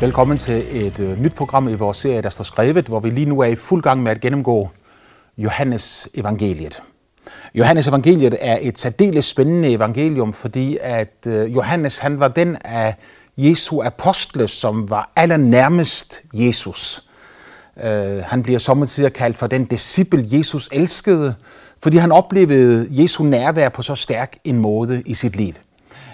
Velkommen til et øh, nyt program i vores serie, der står skrevet, hvor vi lige nu er i fuld gang med at gennemgå Johannes evangeliet. Johannes evangeliet er et særdeles spændende evangelium, fordi at øh, Johannes han var den af Jesu apostle, som var allernærmest Jesus. Øh, han bliver sommetider kaldt for den disciple, Jesus elskede, fordi han oplevede Jesu nærvær på så stærk en måde i sit liv.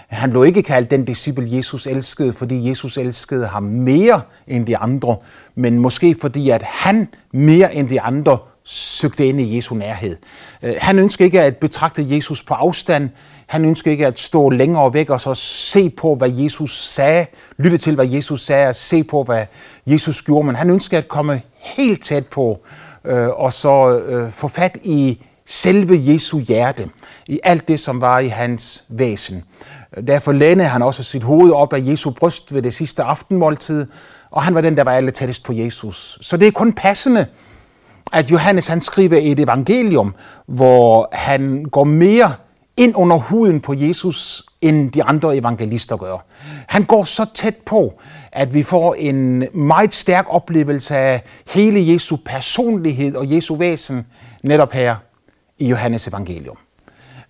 Han blev ikke kaldt den disciple, Jesus elskede, fordi Jesus elskede ham mere end de andre, men måske fordi, at han mere end de andre søgte ind i Jesu nærhed. Øh, han ønskede ikke at betragte Jesus på afstand. Han ønskede ikke at stå længere væk og så se på, hvad Jesus sagde, lytte til, hvad Jesus sagde, og se på, hvad Jesus gjorde. Men han ønskede at komme helt tæt på øh, og så øh, få fat i selve Jesu hjerte, i alt det, som var i hans væsen. Derfor lænede han også sit hoved op af Jesu bryst ved det sidste aftenmåltid, og han var den, der var alle tættest på Jesus. Så det er kun passende, at Johannes han skriver et evangelium, hvor han går mere ind under huden på Jesus, end de andre evangelister gør. Han går så tæt på, at vi får en meget stærk oplevelse af hele Jesu personlighed og Jesu væsen netop her i Johannes evangelium.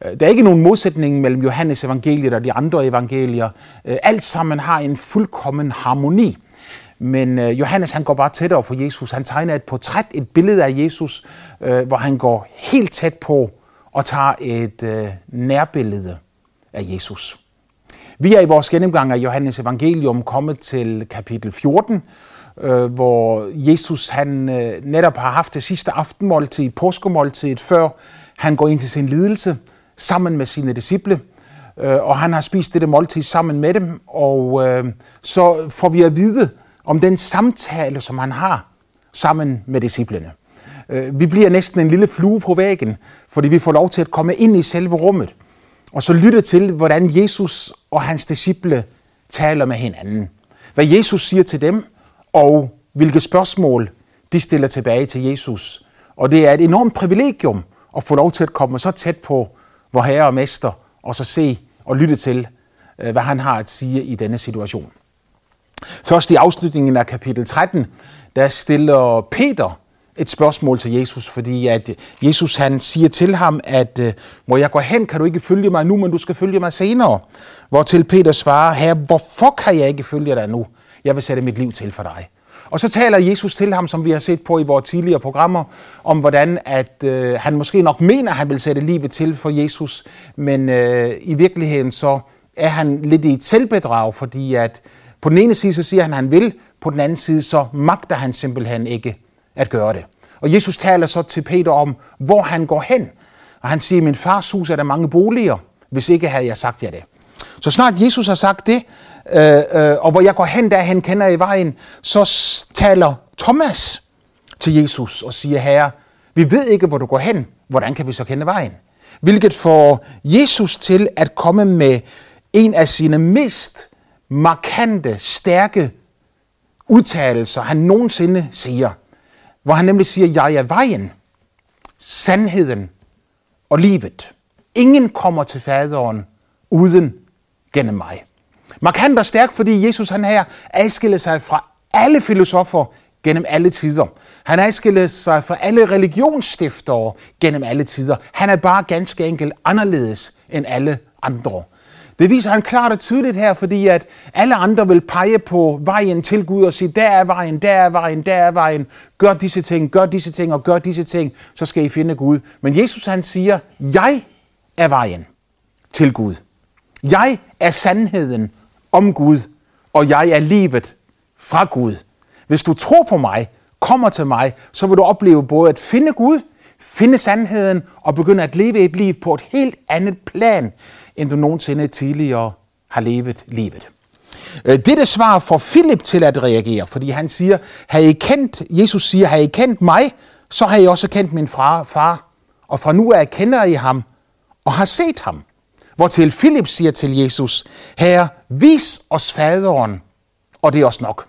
Øh, der er ikke nogen modsætning mellem Johannes evangeliet og de andre evangelier. Øh, alt sammen har en fuldkommen harmoni. Men øh, Johannes han går bare tættere på Jesus. Han tegner et portræt, et billede af Jesus, øh, hvor han går helt tæt på og tager et nærbillede af Jesus. Vi er i vores gennemgang af Johannes evangelium kommet til kapitel 14, hvor Jesus han netop har haft det sidste aftenmåltid, påskemåltid, før han går ind til sin lidelse sammen med sine disciple, øh, og han har spist dette måltid sammen med dem, og øh, så får vi at vide om den samtale, som han har sammen med disciplene. Øh, vi bliver næsten en lille flue på væggen, fordi vi får lov til at komme ind i selve rummet, og så lytte til, hvordan Jesus og hans disciple taler med hinanden. Hvad Jesus siger til dem, og hvilke spørgsmål de stiller tilbage til Jesus. Og det er et enormt privilegium at få lov til at komme så tæt på vor herre og mester, og så se og lytte til, øh, hvad han har at sige i denne situation. Først i afslutningen af kapitel 13, der stiller Peter et spørgsmål til Jesus, fordi at Jesus han siger til ham, at øh, hvor jeg går hen, kan du ikke følge mig nu, men du skal følge mig senere. Hvor til Peter svarer, her, hvorfor kan jeg ikke følge dig nu? Jeg vil sætte mit liv til for dig. Og så taler Jesus til ham, som vi har set på i vores tidligere programmer, om hvordan at øh, han måske nok mener, at han vil sætte livet til for Jesus, men øh, i virkeligheden så er han lidt i et selvbedrag, fordi at på den ene side så siger han, at han vil, på den anden side så magter han simpelthen ikke at gøre det. Og Jesus taler så til Peter om, hvor han går hen. Og han siger, min fars hus er der mange boliger, hvis ikke havde jeg sagt jer det. Så snart Jesus har sagt det, øh, øh, og hvor jeg går hen, der han kender i vejen, så taler Thomas til Jesus og siger, herre, vi ved ikke, hvor du går hen. Hvordan kan vi så kende vejen? Hvilket får Jesus til at komme med en af sine mest markante, stærke udtalelser, han nogensinde siger. Hvor han nemlig siger, jeg er vejen, sandheden og livet. Ingen kommer til faderen uden gennem mig. Markant og stærk, fordi Jesus han her adskiller sig fra alle filosofer gennem alle tider. Han adskiller sig fra alle religionsstiftere gennem alle tider. Han er bare ganske enkelt anderledes end alle andre. Det viser han klart og tydeligt her, fordi at alle andre vil pege på vejen til Gud og sige, der er vejen, der er vejen, der er vejen. Gør disse ting, gør disse ting og gør disse ting, så skal I finde Gud. Men Jesus han siger, jeg er vejen til Gud. Jeg er sandheden om Gud, og jeg er livet fra Gud. Hvis du tror på mig, kommer til mig, så vil du opleve både at finde Gud, finde sandheden og begynde at leve et liv på et helt andet plan, end du nogensinde tidligere har levet livet. Øh, dette svar får Philip til at reagere, fordi han siger, har I kendt, Jesus siger, har I kendt mig, så har I også kendt min far, og fra nu af kender I ham og har set ham. Hvortil Philip siger til Jesus, Herre, vis os faderen, og det er os nok.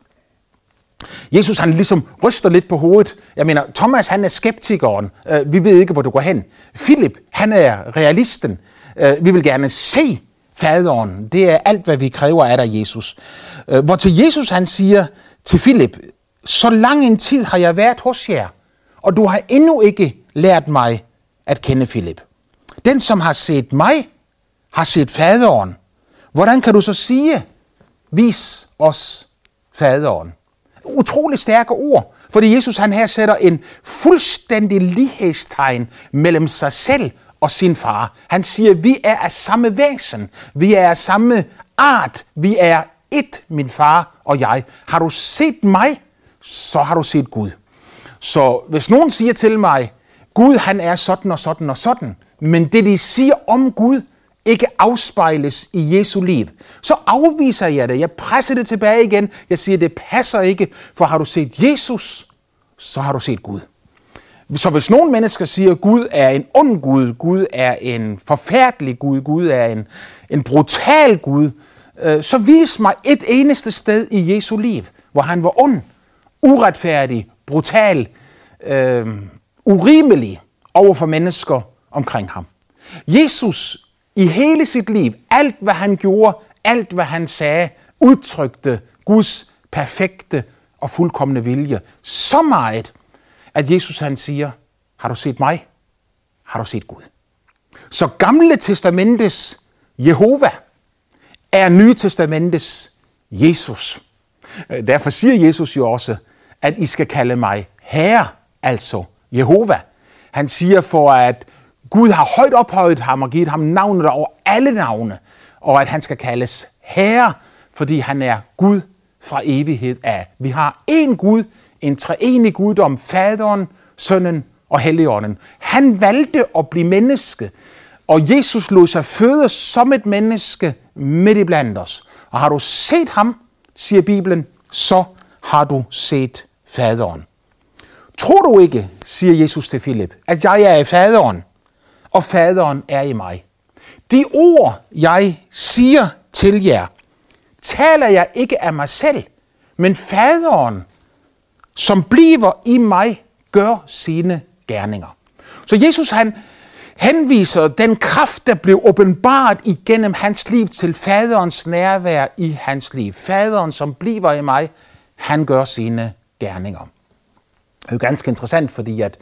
Jesus han ligesom ryster lidt på hovedet. Jeg mener, Thomas han er skeptikeren. Øh, vi ved ikke, hvor du går hen. Philip, han er realisten. Øh, vi vil gerne se faderen. Det er alt, hvad vi kræver af dig, Jesus. Øh, hvor til Jesus han siger til Filip, så lang en tid har jeg været hos jer, og du har endnu ikke lært mig at kende Filip. Den, som har set mig, har set faderen. Hvordan kan du så sige, vis os faderen? Utrolig stærke ord, fordi Jesus han her sætter en fuldstændig lighedstegn mellem sig selv og sin far. Han siger, vi er af samme væsen, vi er af samme art, vi er et, min far og jeg. Har du set mig, så har du set Gud. Så hvis nogen siger til mig, Gud han er sådan og sådan og sådan, men det de siger om Gud, ikke afspejles i Jesu liv, så afviser jeg det. Jeg presser det tilbage igen. Jeg siger, det passer ikke, for har du set Jesus, så har du set Gud. Så hvis nogle mennesker siger, at Gud er en ond Gud, Gud er en forfærdelig Gud, Gud er en, en brutal Gud, øh, så vis mig et eneste sted i Jesu liv, hvor han var ond, uretfærdig, brutal, øh, urimelig over for mennesker omkring ham. Jesus i hele sit liv, alt hvad han gjorde, alt hvad han sagde, udtrykte Guds perfekte og fuldkommende vilje. Så meget, at Jesus han siger, har du set mig? Har du set Gud? Så gamle testamentes Jehova er nye testamentes Jesus. Øh, derfor siger Jesus jo også, at I skal kalde mig Herre, altså Jehova. Han siger for, at Gud har højt ophøjet ham og givet ham navnet over alle navne, og at han skal kaldes Herre, fordi han er Gud fra evighed af. Vi har én Gud, en treenig guddom, faderen, sønnen og helligånden. Han valgte at blive menneske, og Jesus lod sig føde som et menneske midt i blandt os. Og har du set ham, siger Bibelen, så har du set faderen. Tror du ikke, siger Jesus til Filip, at jeg er i faderen, og faderen er i mig? De ord, jeg siger til jer, taler jeg ikke af mig selv, men faderen, som bliver i mig, gør sine gerninger. Så Jesus han henviser den kraft, der blev åbenbart igennem hans liv til faderens nærvær i hans liv. Faderen, som bliver i mig, han gør sine gerninger. Det er jo ganske interessant, fordi at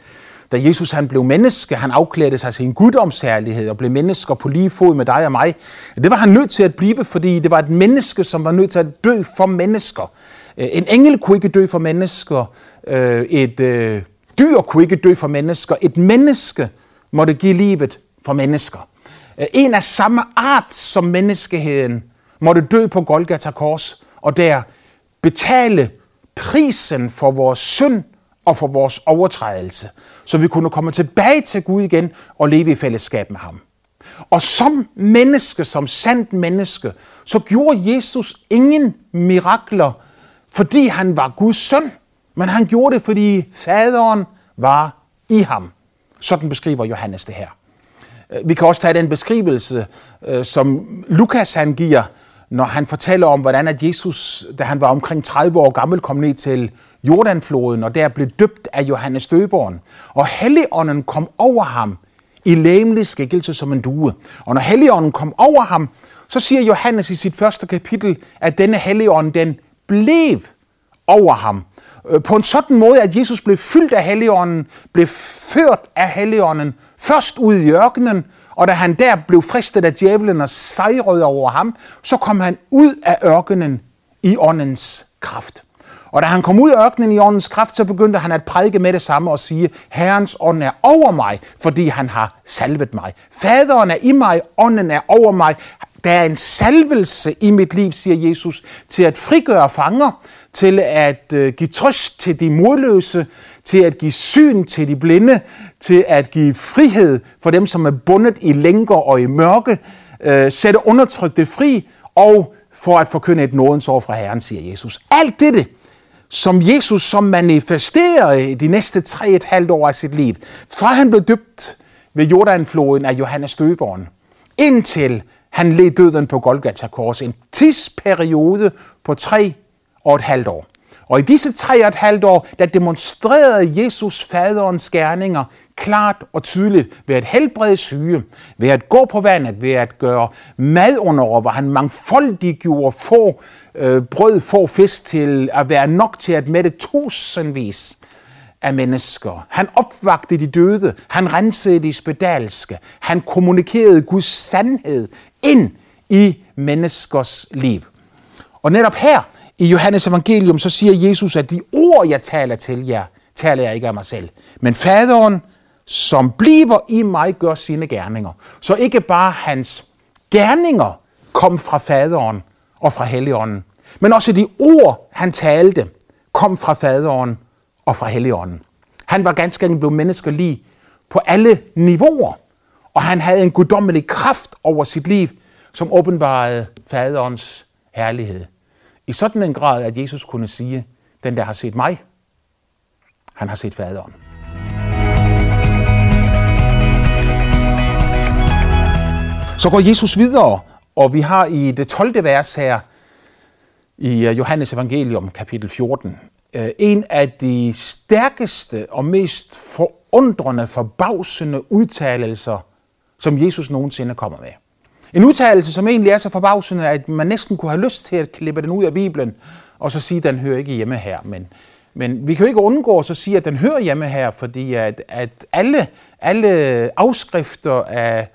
da Jesus han blev menneske, han afklædte sig til en guddomsherlighed og blev mennesker på lige fod med dig og mig. Det var han nødt til at blive, fordi det var et menneske, som var nødt til at dø for mennesker. Øh, en engel kunne ikke dø for mennesker. Øh, et øh, dyr kunne ikke dø for mennesker. Et menneske måtte give livet for mennesker. En af samme art som menneskeheden måtte dø på Golgata Kors, og der betale prisen for vores synd og for vores overtrædelse, så vi kunne komme tilbage til Gud igen og leve i fællesskab med ham. Og som menneske, som sandt menneske, så gjorde Jesus ingen mirakler, fordi han var Guds søn, men han gjorde det, fordi faderen var i ham. Sådan beskriver Johannes det her. Vi kan også tage den beskrivelse, øh, som Lukas han giver, når han fortæller om, hvordan at Jesus, da han var omkring 30 år gammel, kom ned til Jordanfloden, og der blev døbt af Johannes Døberen. Og Helligånden kom over ham i læmelig skikkelse som en due. Og når Helligånden kom over ham, så siger Johannes i sit første kapitel, at denne Helligånd, den blev over ham. Øh, på en sådan måde, at Jesus blev fyldt af Helligånden, blev ført af Helligånden, først ud i ørkenen, og da han der blev fristet af djævlen og sejrede over ham, så kom han ud af ørkenen i åndens kraft. Og da han kom ud af ørkenen i åndens kraft, så begyndte han at prædike med det samme og sige, Herrens ånd er over mig, fordi han har salvet mig. Faderen er i mig, ånden er over mig. Der er en salvelse i mit liv, siger Jesus, til at frigøre fanger, til at øh, give trøst til de modløse, til at give syn til de blinde, til at give frihed for dem, som er bundet i lænker og i mørke, øh, sætte undertrykte fri, og for at forkynde et nådens år fra Herren, siger Jesus. Alt dette, som Jesus som manifesterer de næste tre et halvt år af sit liv, fra han blev døbt ved Jordanfloden af Johannes Døberen, indtil han led døden på Golgata Kors, en tidsperiode på tre og et halvt år. Og i disse tre og et halvt år, der demonstrerede Jesus faderens gerninger klart og tydeligt ved at helbrede syge, ved at gå på vandet, ved at gøre mad under, hvor han mangfoldigt gjorde få øh, brød, får fisk til at være nok til at mætte tusindvis af mennesker. Han opvagte de døde, han rensede de spedalske, han kommunikerede Guds sandhed ind i menneskers liv. Og netop her i Johannes evangelium, så siger Jesus, at de ord, jeg taler til jer, taler jeg ikke af mig selv. Men faderen, som bliver i mig, gør sine gerninger. Så ikke bare hans gerninger kom fra faderen og fra Helligånden, men også de ord, han talte, kom fra faderen og fra Helligånden. Han var ganske enkelt blevet menneskelig på alle niveauer, og han havde en guddommelig kraft over sit liv, som åbenbarede faderens herlighed. I sådan en grad, at Jesus kunne sige, den der har set mig, han har set faderen. Så går Jesus videre, og vi har i det 12. vers her i øh, Johannes evangelium kapitel 14, øh, en af de stærkeste og mest forundrende, forbavsende udtalelser, som Jesus nogensinde kommer med. En udtalelse, som egentlig er så forbavsende, at man næsten kunne have lyst til at klippe den ud af Bibelen, og så sige, at den hører ikke hjemme her. Men, men vi kan jo ikke undgå at sige, at den hører hjemme her, fordi at, at alle, alle afskrifter af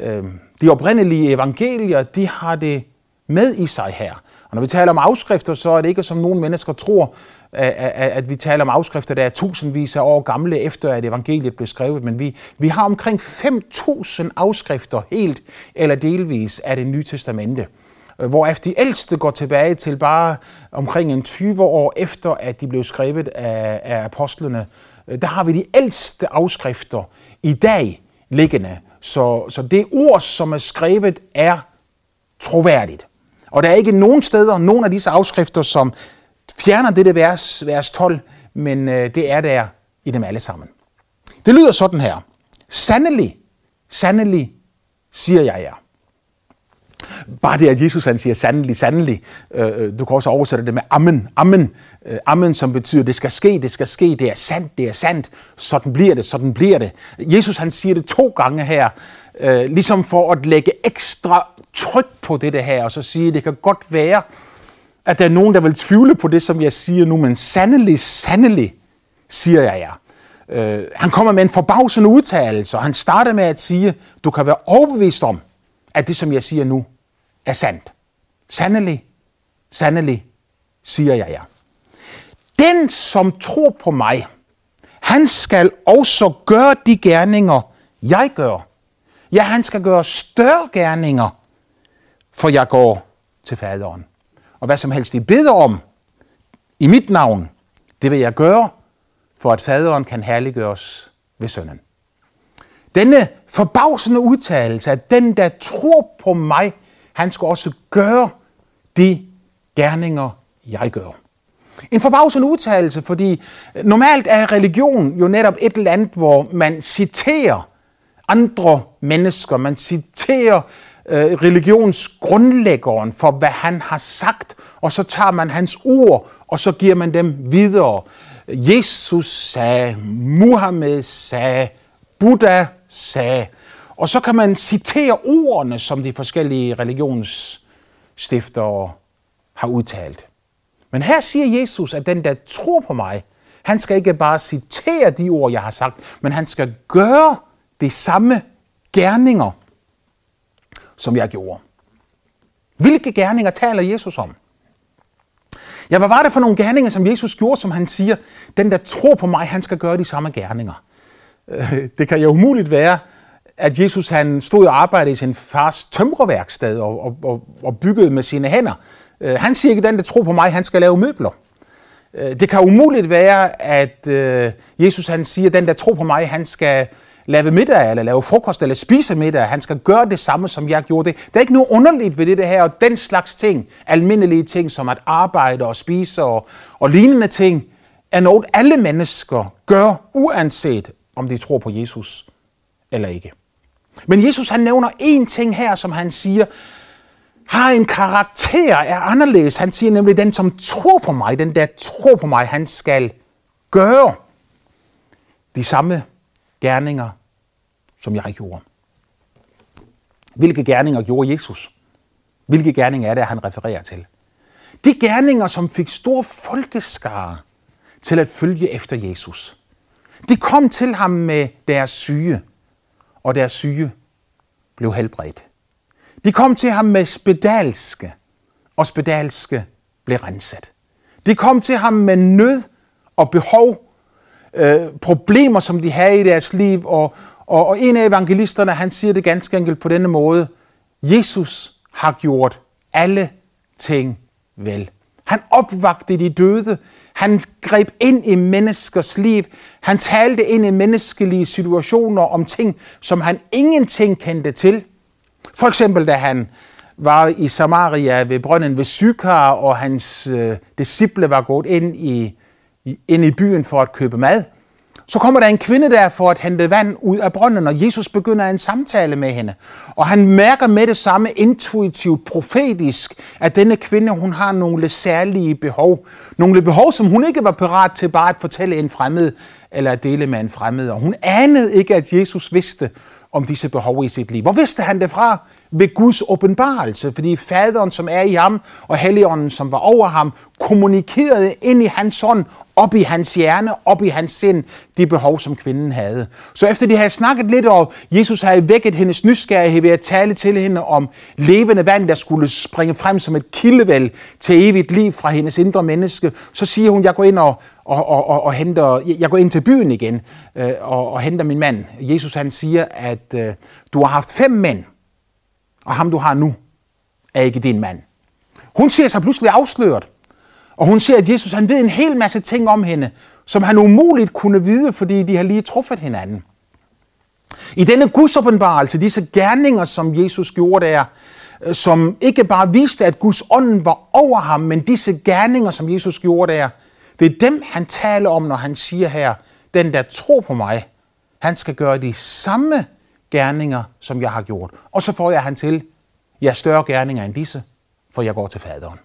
øh, de oprindelige evangelier, de har det med i sig her. Og når vi taler om afskrifter, så er det ikke som nogle mennesker tror, at vi taler om afskrifter, der er tusindvis af år gamle, efter at evangeliet blev skrevet, men vi, vi har omkring 5.000 afskrifter, helt eller delvis, af det nye testamente øh, hvor efter de ældste går tilbage til bare omkring en 20 år efter, at de blev skrevet af, af apostlene. Øh, der har vi de ældste afskrifter i dag liggende. Så, så det ord, som er skrevet, er troværdigt. Og der er ikke nogen steder, nogen af disse afskrifter, som fjerner dette vers, vers 12, men øh, det er der i dem alle sammen. Det lyder sådan her. Sandelig, sandelig, siger jeg jer. Bare det, at Jesus han siger sandelig, sandelig. Øh, øh, du kan også oversætte det med amen, amen. Øh, amen, som betyder, det skal ske, det skal ske, det er sandt, det er sandt. Sådan bliver det, sådan bliver det. Jesus han siger det to gange her, øh, ligesom for at lægge ekstra tryk på det her, og så sige, det kan godt være, at der er nogen, der vil tvivle på det, som jeg siger nu, men sandelig, sandelig, siger jeg jer. Øh, han kommer med en forbavsende udtalelse, og han starter med at sige, du kan være overbevist om, at det, som jeg siger nu, er sandt. Sandelig, sandelig, siger jeg jer. Den, som tror på mig, han skal også gøre de gerninger, jeg gør. Ja, han skal gøre større gerninger, for jeg går til faderen. Og hvad som helst I beder om i mit navn, det vil jeg gøre, for at faderen kan herliggøres ved sønnen. Denne forbavsende udtalelse, at den, der tror på mig, han skulle også gøre de gerninger, jeg gør. En forbavsende udtalelse, fordi normalt er religion jo netop et eller andet, hvor man citerer andre mennesker, man citerer øh, religionsgrundlæggeren for, hvad han har sagt, og så tager man hans ord, og så giver man dem videre. Jesus sagde, Muhammed sagde, Buddha sagde. Og så kan man citere ordene, som de forskellige religionsstiftere har udtalt. Men her siger Jesus, at den, der tror på mig, han skal ikke bare citere de ord, jeg har sagt, men han skal gøre de samme gerninger, som jeg gjorde. Hvilke gerninger taler Jesus om? Ja, hvad var det for nogle gerninger, som Jesus gjorde, som han siger, den der tror på mig, han skal gøre de samme gerninger? Øh, det kan jo umuligt være, at Jesus han stod og arbejdede i sin fars tømrerværksted og, og, og, og byggede med sine hænder. Øh, han siger ikke, den der tror på mig, han skal lave møbler. Øh, det kan umuligt være, at øh, Jesus han siger, den der tror på mig, han skal lave middag, eller lave frokost, eller spise middag. Han skal gøre det samme, som jeg gjorde det. Der er ikke noget underligt ved det her, og den slags ting, almindelige ting, som at arbejde og spise og, og lignende ting, er noget, alle mennesker gør, uanset om de tror på Jesus eller ikke. Men Jesus han nævner én ting her, som han siger, har en karakter, er anderledes. Han siger nemlig, den som tror på mig, den der tror på mig, han skal gøre de samme gerninger, som jeg gjorde. Hvilke gerninger gjorde Jesus? Hvilke gerninger er det, han refererer til? De gerninger, som fik stor folkeskare til at følge efter Jesus. De kom til ham med deres syge, og deres syge blev helbredt. De kom til ham med spedalske, og spedalske blev renset. De kom til ham med nød og behov, øh, problemer, som de havde i deres liv, og, og, og en af evangelisterne, han siger det ganske enkelt på denne måde, Jesus har gjort alle ting vel. Han opvagte de døde. Han greb ind i menneskers liv. Han talte ind i menneskelige situationer om ting, som han ingenting kendte til. For eksempel da han var i Samaria ved brønden ved Sykar, og hans øh, disciple var gået ind i, i, ind i byen for at købe mad. Så kommer der en kvinde der for at hente vand ud af brønden, og Jesus begynder en samtale med hende. Og han mærker med det samme intuitivt, profetisk, at denne kvinde, hun har nogle særlige behov. Nogle behov, som hun ikke var parat til bare at fortælle en fremmed, eller at dele med en fremmed. Og hun anede ikke, at Jesus vidste om disse behov i sit liv. Hvor vidste han det fra? Ved Guds åbenbarelse, fordi faderen, som er i ham, og helligånden, som var over ham, kommunikerede ind i hans ånd, op i hans hjerne, op i hans sind, de behov, som kvinden havde. Så efter de havde snakket lidt, og Jesus havde vækket hendes nysgerrighed ved at tale til hende om levende vand, der skulle springe frem som et kildevæld til evigt liv fra hendes indre menneske, så siger hun, jeg går ind og, og, og, og, og henter, jeg går ind til byen igen øh, og, og henter min mand. Jesus han siger, at øh, du har haft fem mænd, og ham du har nu, er ikke din mand. Hun ser sig pludselig afsløret. Og hun ser, at Jesus han ved en hel masse ting om hende, som han umuligt kunne vide, fordi de har lige truffet hinanden. I denne gudsåbenbarelse, disse gerninger, som Jesus gjorde der, øh, som ikke bare viste, at Guds ånd var over ham, men disse gerninger, som Jesus gjorde der, det er dem, han taler om, når han siger her, den der tror på mig, han skal gøre de samme gerninger, som jeg har gjort. Og så får jeg han til, jeg større gerninger end disse, for jeg går til faderen.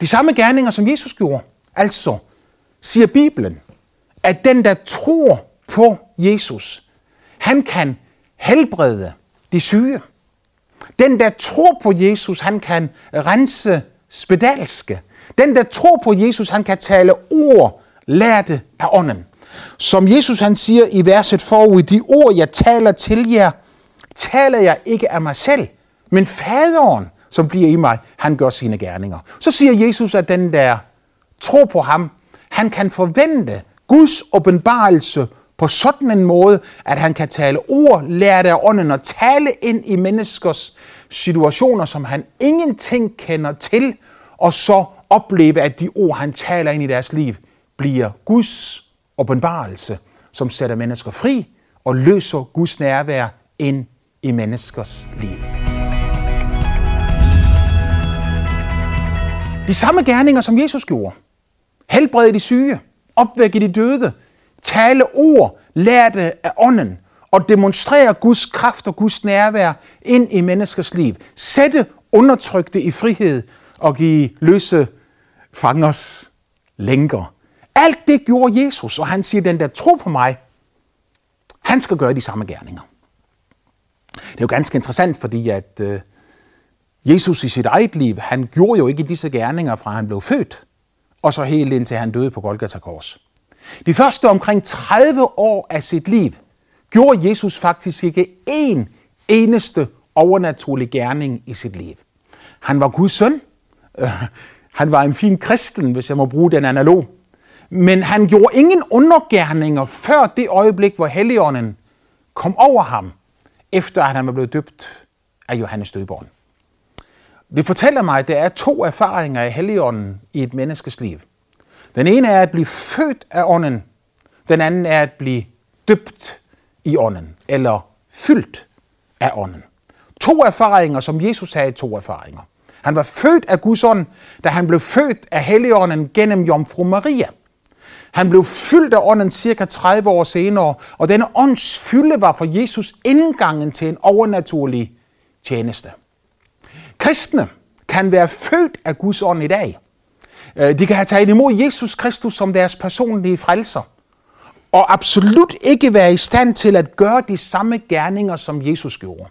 De samme gerninger, som Jesus gjorde. Altså, siger Bibelen, at den, der tror på Jesus, han kan helbrede de syge. Den, der tror på Jesus, han kan rense spedalske. Den, der tror på Jesus, han kan tale ord, lærte af ånden. Som Jesus han siger i verset forud, de ord, jeg taler til jer, taler jeg ikke af mig selv, men faderen, som bliver i mig, han gør sine gerninger. Så siger Jesus, at den der tror på ham, han kan forvente Guds åbenbarelse på sådan en måde, at han kan tale ord, lære af ånden og tale ind i menneskers situationer, som han ingenting kender til, og så opleve, at de ord, han taler ind i deres liv, bliver Guds åbenbarelse, som sætter mennesker fri og løser Guds nærvær ind i menneskers liv. De samme gerninger, som Jesus gjorde. Helbrede de syge, opvække de døde, tale ord, lærte af ånden og demonstrere Guds kraft og Guds nærvær ind i menneskers liv. Sætte undertrykte i frihed og give løse fangers lænker. Alt det gjorde Jesus, og han siger, den der tror på mig, han skal gøre de samme gerninger. Det er jo ganske interessant, fordi at øh, Jesus i sit eget liv, han gjorde jo ikke disse gerninger fra han blev født, og så helt indtil han døde på Golgata Kors. De første omkring 30 år af sit liv gjorde Jesus faktisk ikke én eneste overnaturlig gerning i sit liv. Han var Guds søn. Øh, han var en fin kristen, hvis jeg må bruge den analog. Men han gjorde ingen undergærninger før det øjeblik, hvor Helligånden kom over ham, efter at han var blevet døbt af Johannes Døberen. Det fortæller mig, at der er to erfaringer af Helligånden i et menneskes liv. Den ene er at blive født af ånden. Den anden er at blive døbt i ånden, eller fyldt af ånden. To erfaringer, som Jesus havde to erfaringer. Han var født af Guds ånd, da han blev født af Helligånden gennem Jomfru Maria. Han blev fyldt af ånden cirka 30 år senere, og denne ånds fylde var for Jesus indgangen til en overnaturlig tjeneste. Kristne kan være født af Guds ånd i dag. Øh, de kan have taget imod Jesus Kristus som deres personlige frelser. Og absolut ikke være i stand til at gøre de samme gerninger, som Jesus gjorde.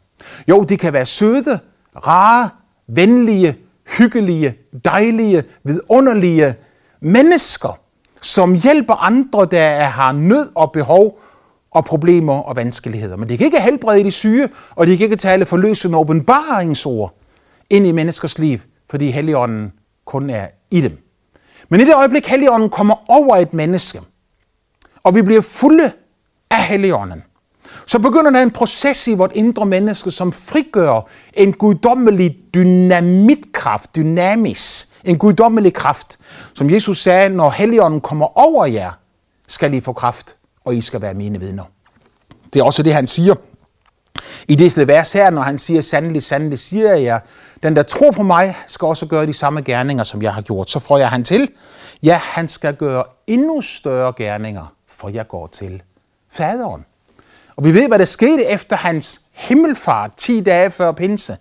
Jo, de kan være søde, rare, venlige, hyggelige, dejlige, vidunderlige mennesker, som hjælper andre, der har nød og behov og problemer og vanskeligheder. Men de kan ikke helbrede de syge, og de kan ikke tale forløsende åbenbaringsord ind i menneskers liv, fordi Helligånden kun er i dem. Men i det øjeblik, Helligånden kommer over et menneske, og vi bliver fulde af Helligånden, så begynder der en proces i vort indre menneske, som frigør en guddommelig dynamitkraft, dynamis, en guddommelig kraft, som Jesus sagde, når Helligånden kommer over jer, skal I få kraft, og I skal være mine vidner. Det er også det, han siger i det vers her, når han siger, sandelig, sandelig siger jeg, den der tror på mig, skal også gøre de samme gerninger, som jeg har gjort. Så får jeg han til, ja, han skal gøre endnu større gerninger, for jeg går til faderen. Og vi ved, hvad der skete efter hans himmelfart 10 dage før pinse.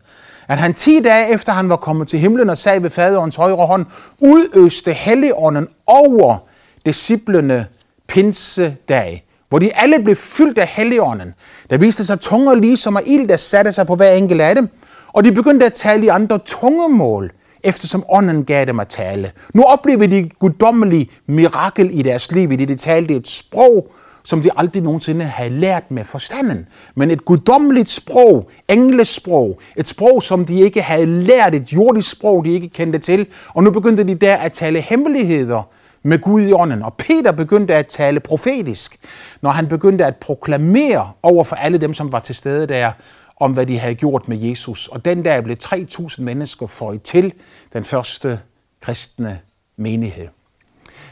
At han 10 dage efter han var kommet til himlen og sad ved faderens højre hånd, udøste helligånden over disciplene pinsedag, hvor de alle blev fyldt af helligånden. Der viste sig tunger lige som af ild, der satte sig på hver enkelt af dem, og de begyndte at tale i andre tungemål, eftersom ånden gav dem at tale. Nu oplever de guddommelige mirakel i deres liv, i det de talte et sprog, som de aldrig nogensinde havde lært med forstanden. Men et guddommeligt sprog, englesprog, et sprog, som de ikke havde lært, et jordisk sprog, de ikke kendte til. Og nu begyndte de der at tale hemmeligheder med Gud i ånden. Og Peter begyndte at tale profetisk, når han begyndte at proklamere over for alle dem, som var til stede der, om hvad de havde gjort med Jesus. Og den dag blev 3.000 mennesker føjet til den første kristne menighed.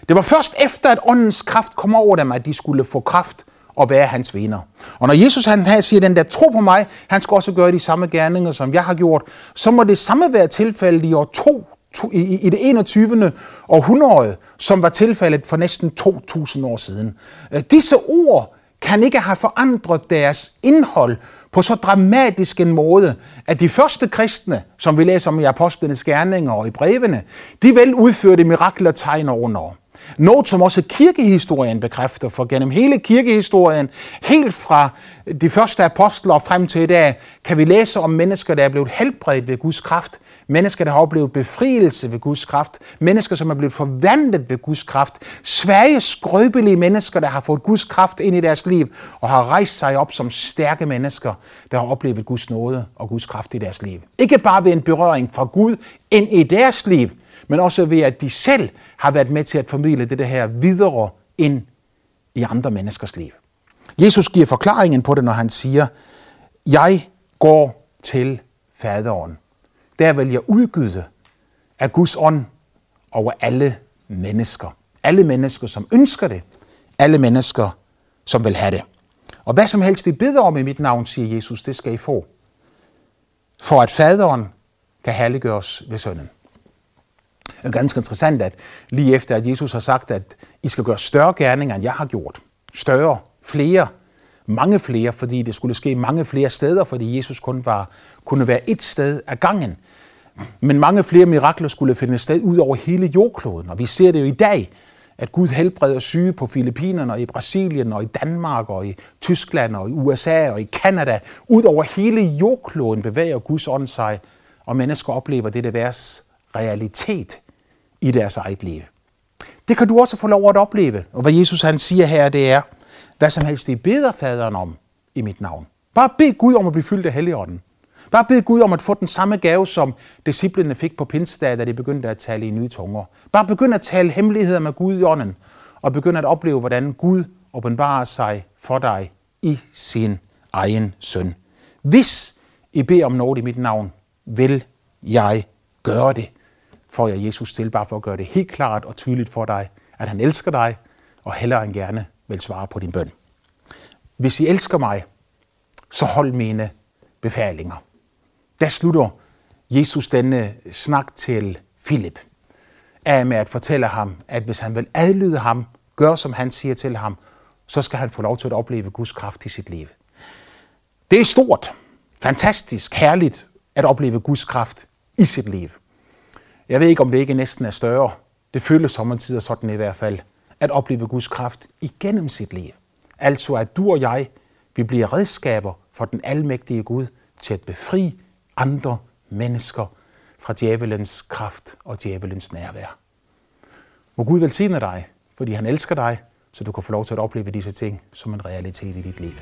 Det var først efter, at åndens kraft kom over dem, at de skulle få kraft og være hans venner. Og når Jesus han her siger, den der tro på mig, han skal også gøre de samme gerninger, som jeg har gjort, så må det samme være tilfældet i år 2, i, i det 21. århundrede, som var tilfældet for næsten 2.000 år siden. Øh, disse ord kan ikke have forandret deres indhold på så dramatisk en måde, at de første kristne, som vi læser om i apostlenes gerninger og i brevene, de vel udførte mirakler, tegn og under. Noget, som også kirkehistorien bekræfter, for gennem hele kirkehistorien, helt fra de første apostler frem til i dag, kan vi læse om mennesker, der er blevet helbredt ved Guds kraft, mennesker, der har oplevet befrielse ved Guds kraft, mennesker, som er blevet forvandlet ved Guds kraft, svage, skrøbelige mennesker, der har fået Guds kraft ind i deres liv, og har rejst sig op som stærke mennesker, der har oplevet Guds nåde og Guds kraft i deres liv. Ikke bare ved en berøring fra Gud ind i deres liv, men også ved, at de selv har været med til at formidle det her videre ind i andre menneskers liv. Jesus giver forklaringen på det, når han siger, jeg går til faderen. Der vil jeg udgyde af Guds ånd over alle mennesker. Alle mennesker, som ønsker det. Alle mennesker, som vil have det. Og hvad som helst I beder om i mit navn, siger Jesus, det skal I få. For at faderen kan herliggøres ved sønnen er ganske interessant, at lige efter, at Jesus har sagt, at I skal gøre større gerninger, end jeg har gjort. Større, flere, mange flere, fordi det skulle ske mange flere steder, fordi Jesus kun var, kunne være et sted af gangen. Men mange flere mirakler skulle finde sted ud over hele jordkloden. Og vi ser det jo i dag, at Gud helbreder syge på Filippinerne og i Brasilien og i Danmark og i Tyskland og i USA og i Kanada. Ud over hele jordkloden bevæger Guds ånd sig, og mennesker oplever det vers realitet i deres eget liv. Det kan du også få lov at opleve. Og hvad Jesus han siger her, det er, hvad som helst I beder faderen om i mit navn. Bare bed Gud om at blive fyldt af Helligånden. Bare bed Gud om at få den samme gave, som disciplene fik på pinsedag, da de begyndte at tale i nye tunger. Bare begynd at tale hemmeligheder med Gud i ånden, og begynd at opleve, hvordan Gud åbenbarer sig for dig i sin egen søn. Hvis I beder om noget i mit navn, vil jeg gøre det får jeg Jesus til, bare for at gøre det helt klart og tydeligt for dig, at han elsker dig, og hellere end gerne vil svare på din bøn. Hvis I elsker mig, så hold mine befalinger. Der slutter Jesus denne snak til Philip af med at fortælle ham, at hvis han vil adlyde ham, gør som han siger til ham, så skal han få lov til at opleve Guds kraft i sit liv. Det er stort, fantastisk, herligt at opleve Guds kraft i sit liv. Jeg ved ikke, om det ikke næsten er større. Det føles sommetider sådan i hvert fald. At opleve Guds kraft igennem sit liv. Altså at du og jeg, vi bliver redskaber for den almægtige Gud til at befri andre mennesker fra djævelens kraft og djævelens nærvær. Må Gud velsigne dig, fordi han elsker dig, så du kan få lov til at opleve disse ting som en realitet i dit liv.